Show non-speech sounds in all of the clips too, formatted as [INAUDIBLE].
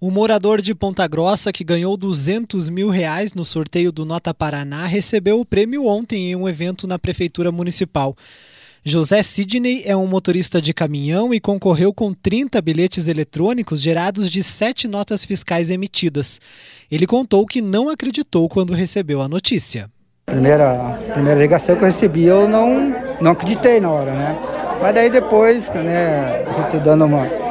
O morador de Ponta Grossa que ganhou 200 mil reais no sorteio do Nota Paraná recebeu o prêmio ontem em um evento na Prefeitura Municipal. José Sidney é um motorista de caminhão e concorreu com 30 bilhetes eletrônicos gerados de sete notas fiscais emitidas. Ele contou que não acreditou quando recebeu a notícia. Primeira, primeira ligação que eu recebi, eu não, não acreditei na hora, né? Mas daí depois, né, dando uma.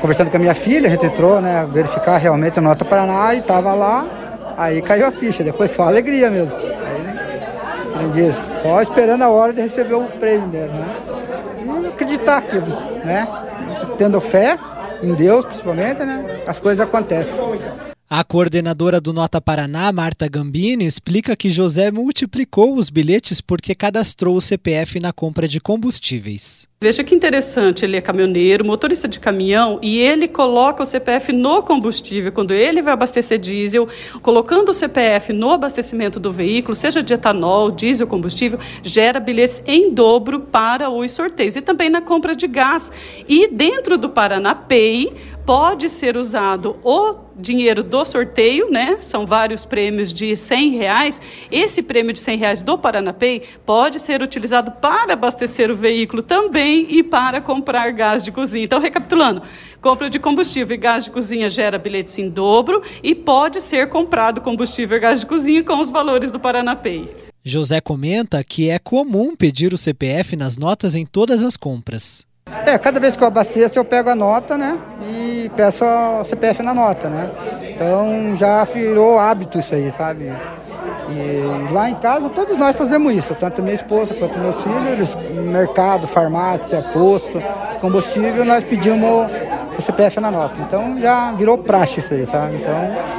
Conversando com a minha filha, a gente entrou, né, verificar realmente a nota Paraná e tava lá, aí caiu a ficha, depois só alegria mesmo. Aí, diz, só esperando a hora de receber o prêmio mesmo, né? E acreditar que, né, tendo fé em Deus principalmente, né, as coisas acontecem. A coordenadora do Nota Paraná, Marta Gambini, explica que José multiplicou os bilhetes porque cadastrou o CPF na compra de combustíveis. Veja que interessante, ele é caminhoneiro, motorista de caminhão, e ele coloca o CPF no combustível. Quando ele vai abastecer diesel, colocando o CPF no abastecimento do veículo, seja de etanol, diesel, combustível, gera bilhetes em dobro para os sorteios. E também na compra de gás. E dentro do Paraná Pay, pode ser usado o dinheiro do sorteio, né? São vários prêmios de 100 reais. Esse prêmio de 100 reais do Paranapay pode ser utilizado para abastecer o veículo também e para comprar gás de cozinha. Então, recapitulando, compra de combustível e gás de cozinha gera bilhetes em dobro e pode ser comprado combustível e gás de cozinha com os valores do Paranapay. José comenta que é comum pedir o CPF nas notas em todas as compras. É, cada vez que eu abasteço eu pego a nota, né? E peço o CPF na nota, né? Então já virou hábito isso aí, sabe? E lá em casa todos nós fazemos isso, tanto minha esposa quanto meus filhos, eles, mercado, farmácia, posto, combustível, nós pedimos o CPF na nota. Então já virou praxe isso aí, sabe? Então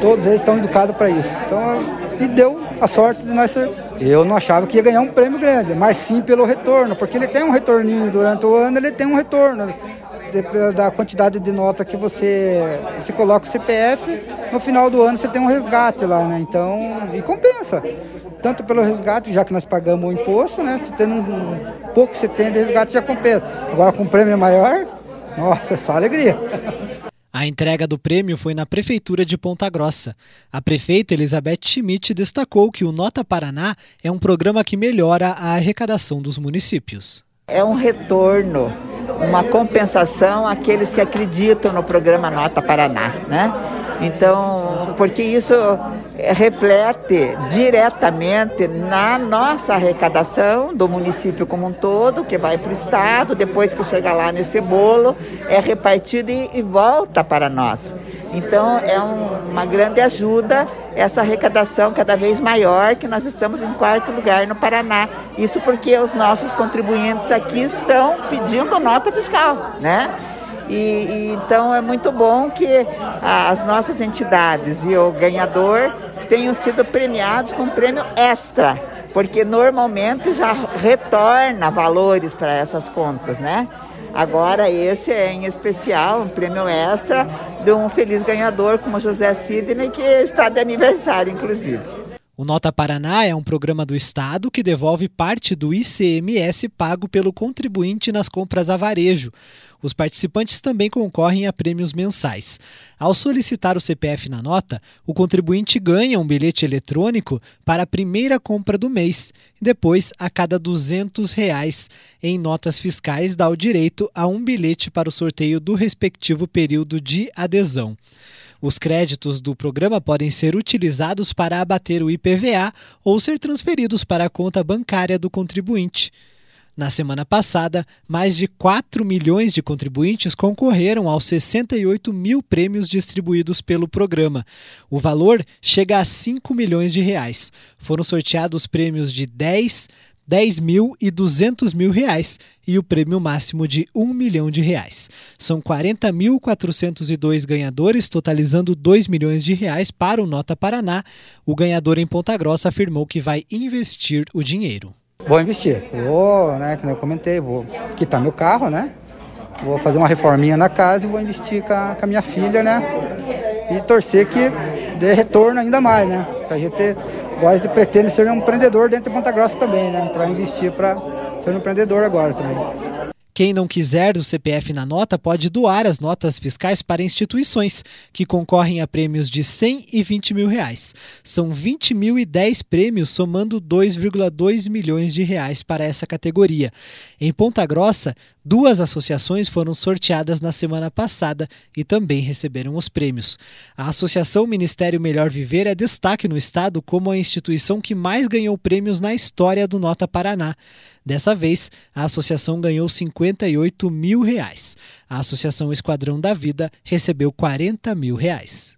todos eles estão educados para isso. Então, e deu a sorte de nós ser. Eu não achava que ia ganhar um prêmio grande, mas sim pelo retorno, porque ele tem um retorninho durante o ano, ele tem um retorno da quantidade de nota que você, você coloca o CPF, no final do ano você tem um resgate lá, né? Então, e compensa. Tanto pelo resgate, já que nós pagamos o imposto, né? Se tem um, pouco que você tem de resgate já compensa. Agora com um prêmio maior, nossa, é só alegria. [LAUGHS] A entrega do prêmio foi na Prefeitura de Ponta Grossa. A prefeita Elizabeth Schmidt destacou que o Nota Paraná é um programa que melhora a arrecadação dos municípios. É um retorno, uma compensação àqueles que acreditam no programa Nota Paraná, né? Então, porque isso reflete diretamente na nossa arrecadação do município como um todo, que vai para o Estado, depois que chega lá nesse bolo, é repartido e, e volta para nós. Então, é um, uma grande ajuda essa arrecadação cada vez maior, que nós estamos em quarto lugar no Paraná. Isso porque os nossos contribuintes aqui estão pedindo nota fiscal, né? E, e, então é muito bom que as nossas entidades e o ganhador tenham sido premiados com prêmio extra, porque normalmente já retorna valores para essas contas, né? Agora esse é em especial um prêmio extra de um feliz ganhador como José Sidney, que está de aniversário, inclusive. O Nota Paraná é um programa do Estado que devolve parte do ICMS pago pelo contribuinte nas compras a varejo. Os participantes também concorrem a prêmios mensais. Ao solicitar o CPF na nota, o contribuinte ganha um bilhete eletrônico para a primeira compra do mês. Depois, a cada 200 reais em notas fiscais, dá o direito a um bilhete para o sorteio do respectivo período de adesão. Os créditos do programa podem ser utilizados para abater o IPVA ou ser transferidos para a conta bancária do contribuinte. Na semana passada, mais de 4 milhões de contribuintes concorreram aos 68 mil prêmios distribuídos pelo programa. O valor chega a 5 milhões de reais. Foram sorteados prêmios de 10, 10 mil e 200 mil reais e o prêmio máximo de 1 milhão de reais. São 40.402 ganhadores, totalizando 2 milhões de reais para o Nota Paraná. O ganhador em Ponta Grossa afirmou que vai investir o dinheiro. Vou investir. Vou, né, como eu comentei, vou quitar meu carro, né? Vou fazer uma reforminha na casa e vou investir com a, com a minha filha, né? E torcer que dê retorno ainda mais, né? Pra gente ter Agora gente pretende ser um empreendedor dentro de Ponta Grossa também, né? Gente vai investir para ser um empreendedor agora também. Quem não quiser o CPF na nota pode doar as notas fiscais para instituições que concorrem a prêmios de 100 e 20 mil reais. São 20 mil e 10 prêmios, somando 2,2 milhões de reais para essa categoria. Em Ponta Grossa, duas associações foram sorteadas na semana passada e também receberam os prêmios. A Associação Ministério Melhor Viver é destaque no estado como a instituição que mais ganhou prêmios na história do Nota Paraná. Dessa vez, a associação ganhou 58 mil reais. A Associação Esquadrão da Vida recebeu 40 mil reais.